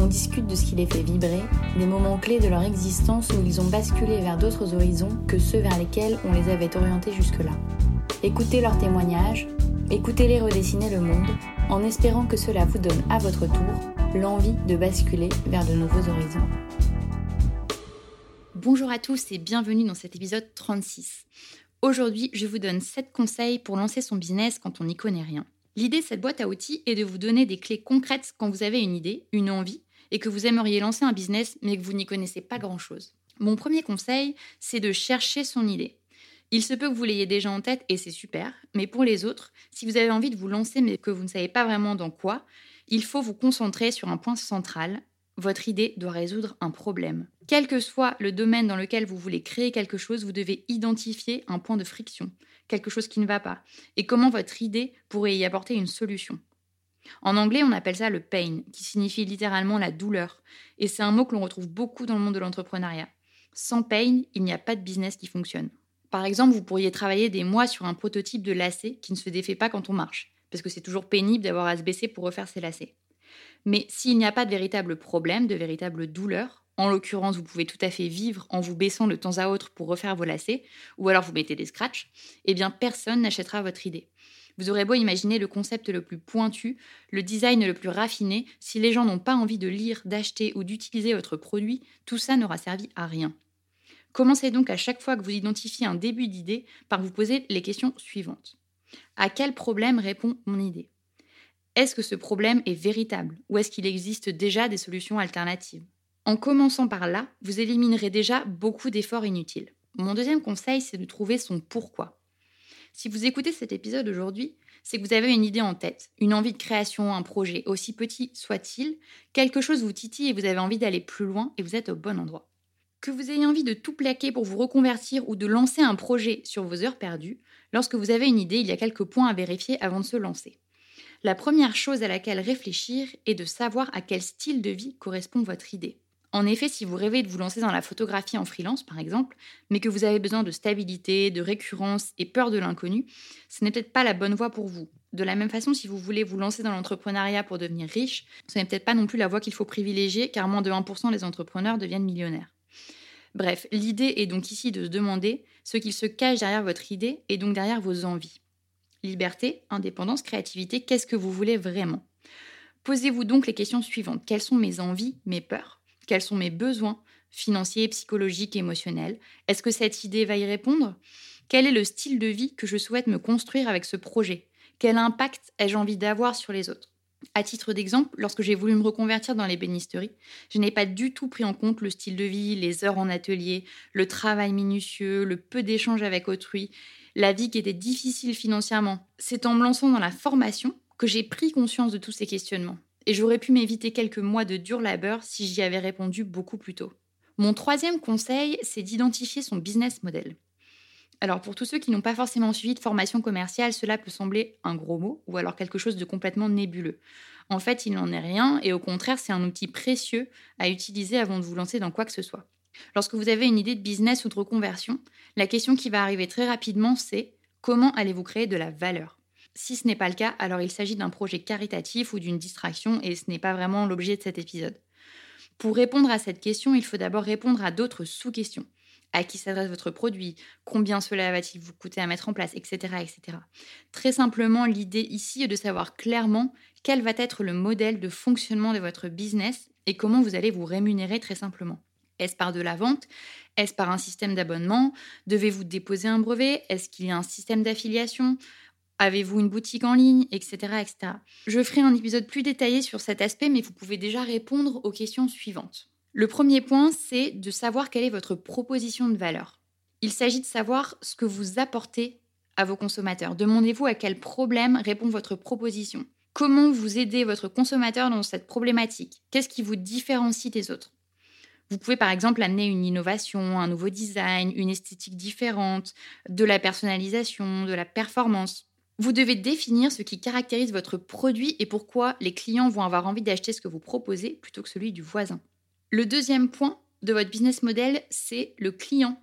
On discute de ce qui les fait vibrer, des moments clés de leur existence où ils ont basculé vers d'autres horizons que ceux vers lesquels on les avait orientés jusque-là. Écoutez leurs témoignages, écoutez-les redessiner le monde, en espérant que cela vous donne à votre tour l'envie de basculer vers de nouveaux horizons. Bonjour à tous et bienvenue dans cet épisode 36. Aujourd'hui, je vous donne 7 conseils pour lancer son business quand on n'y connaît rien. L'idée de cette boîte à outils est de vous donner des clés concrètes quand vous avez une idée, une envie, et que vous aimeriez lancer un business mais que vous n'y connaissez pas grand-chose. Mon premier conseil, c'est de chercher son idée. Il se peut que vous l'ayez déjà en tête et c'est super, mais pour les autres, si vous avez envie de vous lancer mais que vous ne savez pas vraiment dans quoi, il faut vous concentrer sur un point central. Votre idée doit résoudre un problème. Quel que soit le domaine dans lequel vous voulez créer quelque chose, vous devez identifier un point de friction, quelque chose qui ne va pas, et comment votre idée pourrait y apporter une solution. En anglais, on appelle ça le pain, qui signifie littéralement la douleur, et c'est un mot que l'on retrouve beaucoup dans le monde de l'entrepreneuriat. Sans pain, il n'y a pas de business qui fonctionne. Par exemple, vous pourriez travailler des mois sur un prototype de lacet qui ne se défait pas quand on marche, parce que c'est toujours pénible d'avoir à se baisser pour refaire ses lacets. Mais s'il n'y a pas de véritable problème, de véritable douleur, en l'occurrence, vous pouvez tout à fait vivre en vous baissant de temps à autre pour refaire vos lacets, ou alors vous mettez des scratchs, eh bien personne n'achètera votre idée. Vous aurez beau imaginer le concept le plus pointu, le design le plus raffiné, si les gens n'ont pas envie de lire, d'acheter ou d'utiliser votre produit, tout ça n'aura servi à rien. Commencez donc à chaque fois que vous identifiez un début d'idée par vous poser les questions suivantes. À quel problème répond mon idée? Est-ce que ce problème est véritable ou est-ce qu'il existe déjà des solutions alternatives? En commençant par là, vous éliminerez déjà beaucoup d'efforts inutiles. Mon deuxième conseil, c'est de trouver son pourquoi. Si vous écoutez cet épisode aujourd'hui, c'est que vous avez une idée en tête, une envie de création, un projet, aussi petit soit-il, quelque chose vous titille et vous avez envie d'aller plus loin et vous êtes au bon endroit. Que vous ayez envie de tout plaquer pour vous reconvertir ou de lancer un projet sur vos heures perdues, lorsque vous avez une idée, il y a quelques points à vérifier avant de se lancer. La première chose à laquelle réfléchir est de savoir à quel style de vie correspond votre idée. En effet, si vous rêvez de vous lancer dans la photographie en freelance, par exemple, mais que vous avez besoin de stabilité, de récurrence et peur de l'inconnu, ce n'est peut-être pas la bonne voie pour vous. De la même façon, si vous voulez vous lancer dans l'entrepreneuriat pour devenir riche, ce n'est peut-être pas non plus la voie qu'il faut privilégier, car moins de 1% des entrepreneurs deviennent millionnaires. Bref, l'idée est donc ici de se demander ce qu'il se cache derrière votre idée et donc derrière vos envies. Liberté, indépendance, créativité, qu'est-ce que vous voulez vraiment? Posez-vous donc les questions suivantes. Quelles sont mes envies, mes peurs? Quels sont mes besoins financiers, psychologiques, émotionnels. Est-ce que cette idée va y répondre? Quel est le style de vie que je souhaite me construire avec ce projet? Quel impact ai-je envie d'avoir sur les autres? À titre d'exemple, lorsque j'ai voulu me reconvertir dans l'ébénisterie, je n'ai pas du tout pris en compte le style de vie, les heures en atelier, le travail minutieux, le peu d'échanges avec autrui, la vie qui était difficile financièrement. C'est en me lançant dans la formation que j'ai pris conscience de tous ces questionnements et j'aurais pu m'éviter quelques mois de dur labeur si j'y avais répondu beaucoup plus tôt. Mon troisième conseil, c'est d'identifier son business model. Alors pour tous ceux qui n'ont pas forcément suivi de formation commerciale, cela peut sembler un gros mot ou alors quelque chose de complètement nébuleux. En fait, il n'en est rien et au contraire, c'est un outil précieux à utiliser avant de vous lancer dans quoi que ce soit. Lorsque vous avez une idée de business ou de reconversion, la question qui va arriver très rapidement, c'est comment allez-vous créer de la valeur? Si ce n'est pas le cas, alors il s'agit d'un projet caritatif ou d'une distraction et ce n'est pas vraiment l'objet de cet épisode. Pour répondre à cette question, il faut d'abord répondre à d'autres sous-questions. À qui s'adresse votre produit? Combien cela va-t-il vous coûter à mettre en place? Etc. etc. Très simplement, l'idée ici est de savoir clairement quel va être le modèle de fonctionnement de votre business et comment vous allez vous rémunérer très simplement. Est-ce par de la vente? Est-ce par un système d'abonnement? Devez-vous déposer un brevet? Est-ce qu'il y a un système d'affiliation? Avez-vous une boutique en ligne, etc., etc. Je ferai un épisode plus détaillé sur cet aspect, mais vous pouvez déjà répondre aux questions suivantes. Le premier point, c'est de savoir quelle est votre proposition de valeur. Il s'agit de savoir ce que vous apportez à vos consommateurs. Demandez-vous à quel problème répond votre proposition. Comment vous aidez votre consommateur dans cette problématique? Qu'est-ce qui vous différencie des autres? Vous pouvez par exemple amener une innovation, un nouveau design, une esthétique différente, de la personnalisation, de la performance. Vous devez définir ce qui caractérise votre produit et pourquoi les clients vont avoir envie d'acheter ce que vous proposez plutôt que celui du voisin. Le deuxième point de votre business model, c'est le client.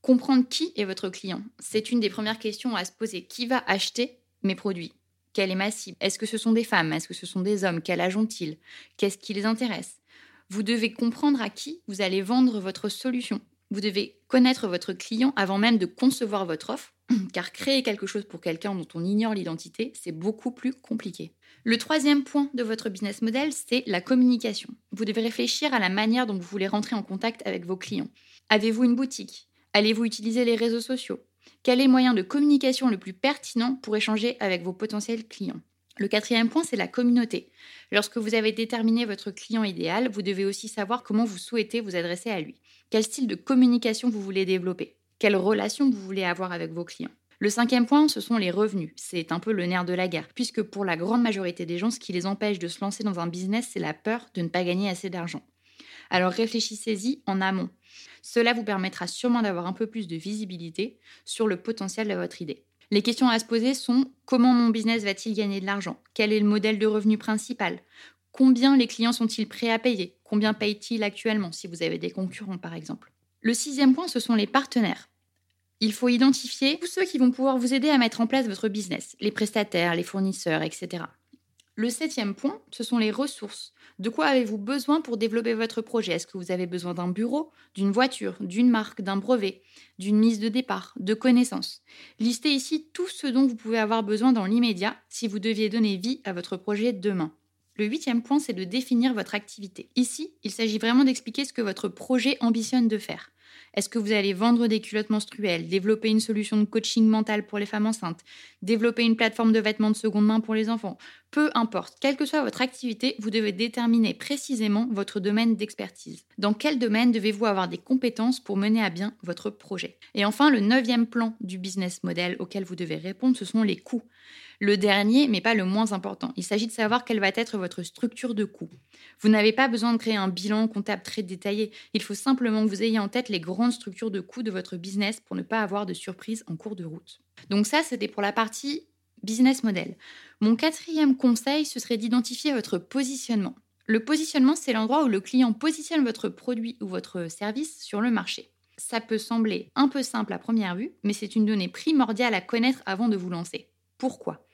Comprendre qui est votre client. C'est une des premières questions à se poser. Qui va acheter mes produits? Quelle est ma cible? Est-ce que ce sont des femmes? Est-ce que ce sont des hommes? Quel âge ont-ils? Qu'est-ce qui les intéresse? Vous devez comprendre à qui vous allez vendre votre solution. Vous devez connaître votre client avant même de concevoir votre offre, car créer quelque chose pour quelqu'un dont on ignore l'identité, c'est beaucoup plus compliqué. Le troisième point de votre business model, c'est la communication. Vous devez réfléchir à la manière dont vous voulez rentrer en contact avec vos clients. Avez-vous une boutique? Allez-vous utiliser les réseaux sociaux? Quel est le moyen de communication le plus pertinent pour échanger avec vos potentiels clients? Le quatrième point, c'est la communauté. Lorsque vous avez déterminé votre client idéal, vous devez aussi savoir comment vous souhaitez vous adresser à lui. Quel style de communication vous voulez développer? Quelle relation vous voulez avoir avec vos clients? Le cinquième point, ce sont les revenus. C'est un peu le nerf de la guerre, puisque pour la grande majorité des gens, ce qui les empêche de se lancer dans un business, c'est la peur de ne pas gagner assez d'argent. Alors réfléchissez-y en amont. Cela vous permettra sûrement d'avoir un peu plus de visibilité sur le potentiel de votre idée. Les questions à se poser sont comment mon business va-t-il gagner de l'argent? Quel est le modèle de revenu principal? Combien les clients sont-ils prêts à payer? Combien payent-ils actuellement si vous avez des concurrents par exemple? Le sixième point, ce sont les partenaires. Il faut identifier tous ceux qui vont pouvoir vous aider à mettre en place votre business, les prestataires, les fournisseurs, etc. Le septième point, ce sont les ressources. De quoi avez-vous besoin pour développer votre projet? Est-ce que vous avez besoin d'un bureau, d'une voiture, d'une marque, d'un brevet, d'une mise de départ, de connaissances? Listez ici tout ce dont vous pouvez avoir besoin dans l'immédiat si vous deviez donner vie à votre projet demain. Le huitième point, c'est de définir votre activité. Ici, il s'agit vraiment d'expliquer ce que votre projet ambitionne de faire. Est-ce que vous allez vendre des culottes menstruelles, développer une solution de coaching mental pour les femmes enceintes, développer une plateforme de vêtements de seconde main pour les enfants? Peu importe, quelle que soit votre activité, vous devez déterminer précisément votre domaine d'expertise. Dans quel domaine devez-vous avoir des compétences pour mener à bien votre projet? Et enfin, le neuvième plan du business model auquel vous devez répondre, ce sont les coûts. Le dernier, mais pas le moins important, il s'agit de savoir quelle va être votre structure de coûts. Vous n'avez pas besoin de créer un bilan comptable très détaillé, il faut simplement que vous ayez en tête les grandes structures de coûts de votre business pour ne pas avoir de surprises en cours de route. Donc ça, c'était pour la partie business model. Mon quatrième conseil, ce serait d'identifier votre positionnement. Le positionnement, c'est l'endroit où le client positionne votre produit ou votre service sur le marché. Ça peut sembler un peu simple à première vue, mais c'est une donnée primordiale à connaître avant de vous lancer. Pourquoi?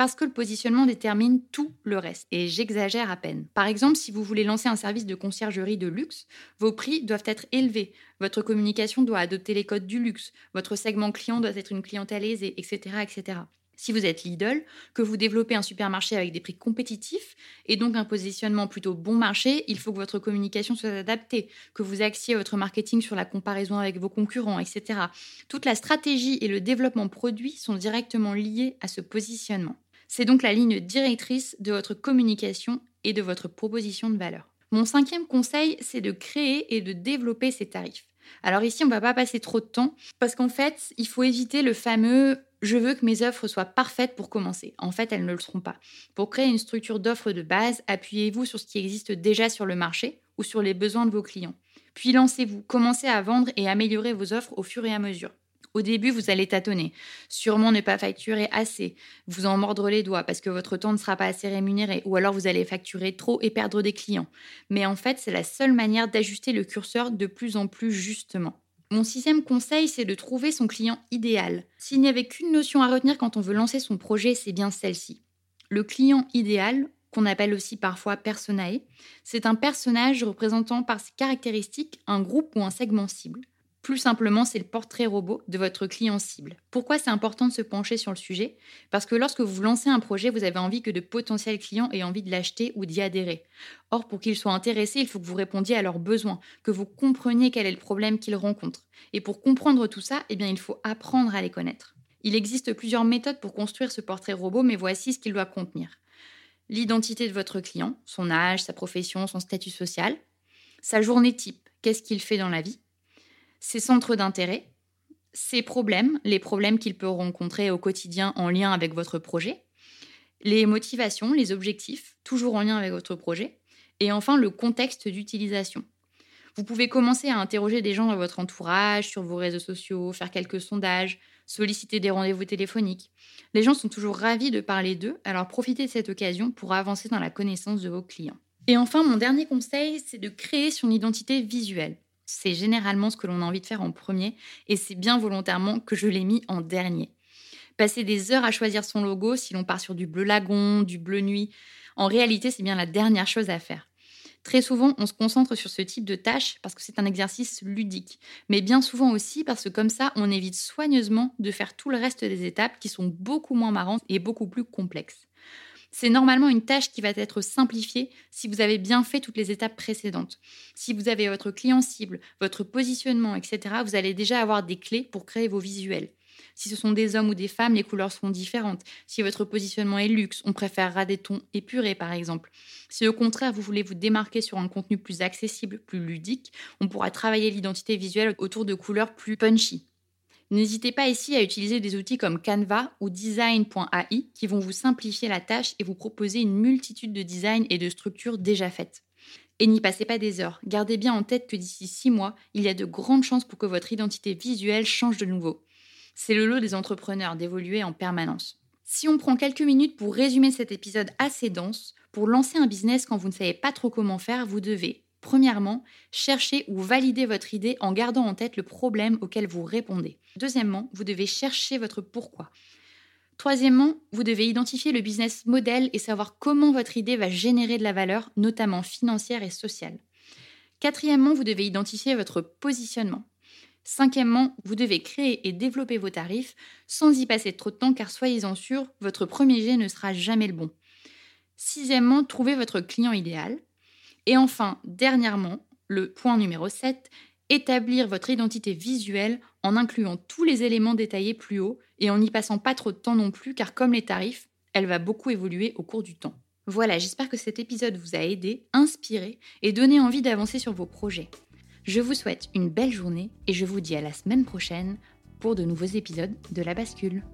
Parce que le positionnement détermine tout le reste. Et j'exagère à peine. Par exemple, si vous voulez lancer un service de conciergerie de luxe, vos prix doivent être élevés, votre communication doit adopter les codes du luxe, votre segment client doit être une clientèle aisée, etc. etc. Si vous êtes Lidl, que vous développez un supermarché avec des prix compétitifs et donc un positionnement plutôt bon marché, il faut que votre communication soit adaptée, que vous axiez votre marketing sur la comparaison avec vos concurrents, etc. Toute la stratégie et le développement produit sont directement liés à ce positionnement. C'est donc la ligne directrice de votre communication et de votre proposition de valeur. Mon cinquième conseil, c'est de créer et de développer ces tarifs. Alors ici, on ne va pas passer trop de temps parce qu'en fait, il faut éviter le fameux je veux que mes offres soient parfaites pour commencer. En fait, elles ne le seront pas. Pour créer une structure d'offres de base, appuyez-vous sur ce qui existe déjà sur le marché ou sur les besoins de vos clients. Puis lancez-vous, commencez à vendre et améliorer vos offres au fur et à mesure. Au début, vous allez tâtonner, sûrement ne pas facturer assez, vous en mordre les doigts parce que votre temps ne sera pas assez rémunéré, ou alors vous allez facturer trop et perdre des clients. Mais en fait, c'est la seule manière d'ajuster le curseur de plus en plus justement. Mon sixième conseil, c'est de trouver son client idéal. S'il n'y avait qu'une notion à retenir quand on veut lancer son projet, c'est bien celle-ci. Le client idéal, qu'on appelle aussi parfois personae, c'est un personnage représentant par ses caractéristiques un groupe ou un segment cible. Plus simplement, c'est le portrait robot de votre client cible. Pourquoi c'est important de se pencher sur le sujet? Parce que lorsque vous lancez un projet, vous avez envie que de potentiels clients aient envie de l'acheter ou d'y adhérer. Or, pour qu'ils soient intéressés, il faut que vous répondiez à leurs besoins, que vous compreniez quel est le problème qu'ils rencontrent. Et pour comprendre tout ça, eh bien, il faut apprendre à les connaître. Il existe plusieurs méthodes pour construire ce portrait robot, mais voici ce qu'il doit contenir. L'identité de votre client, son âge, sa profession, son statut social, sa journée type, qu'est-ce qu'il fait dans la vie, ses centres d'intérêt, ses problèmes, les problèmes qu'il peut rencontrer au quotidien en lien avec votre projet, les motivations, les objectifs, toujours en lien avec votre projet, et enfin le contexte d'utilisation. Vous pouvez commencer à interroger des gens dans votre entourage, sur vos réseaux sociaux, faire quelques sondages, solliciter des rendez-vous téléphoniques. Les gens sont toujours ravis de parler d'eux, alors profitez de cette occasion pour avancer dans la connaissance de vos clients. Et enfin, mon dernier conseil, c'est de créer son identité visuelle. C'est généralement ce que l'on a envie de faire en premier, et c'est bien volontairement que je l'ai mis en dernier. Passer des heures à choisir son logo si l'on part sur du bleu lagon, du bleu nuit, en réalité, c'est bien la dernière chose à faire. Très souvent, on se concentre sur ce type de tâche parce que c'est un exercice ludique, mais bien souvent aussi parce que comme ça, on évite soigneusement de faire tout le reste des étapes qui sont beaucoup moins marrantes et beaucoup plus complexes. C'est normalement une tâche qui va être simplifiée si vous avez bien fait toutes les étapes précédentes. Si vous avez votre client cible, votre positionnement, etc., vous allez déjà avoir des clés pour créer vos visuels. Si ce sont des hommes ou des femmes, les couleurs seront différentes. Si votre positionnement est luxe, on préférera des tons épurés par exemple. Si au contraire vous voulez vous démarquer sur un contenu plus accessible, plus ludique, on pourra travailler l'identité visuelle autour de couleurs plus punchy. N'hésitez pas ici à utiliser des outils comme Canva ou design.ai qui vont vous simplifier la tâche et vous proposer une multitude de designs et de structures déjà faites. Et n'y passez pas des heures. Gardez bien en tête que d'ici six mois, il y a de grandes chances pour que votre identité visuelle change de nouveau. C'est le lot des entrepreneurs d'évoluer en permanence. Si on prend quelques minutes pour résumer cet épisode assez dense, pour lancer un business quand vous ne savez pas trop comment faire, vous devez, premièrement, chercher ou valider votre idée en gardant en tête le problème auquel vous répondez. Deuxièmement, vous devez chercher votre pourquoi. Troisièmement, vous devez identifier le business model et savoir comment votre idée va générer de la valeur, notamment financière et sociale. Quatrièmement, vous devez identifier votre positionnement. Cinquièmement, vous devez créer et développer vos tarifs sans y passer trop de temps car soyez-en sûr, votre premier jet ne sera jamais le bon. Sixièmement, trouvez votre client idéal. Et enfin, dernièrement, le point numéro 7, établir votre identité visuelle en incluant tous les éléments détaillés plus haut et en n'y passant pas trop de temps non plus car comme les tarifs, elle va beaucoup évoluer au cours du temps. Voilà, j'espère que cet épisode vous a aidé, inspiré et donné envie d'avancer sur vos projets. Je vous souhaite une belle journée et je vous dis à la semaine prochaine pour de nouveaux épisodes de La Bascule.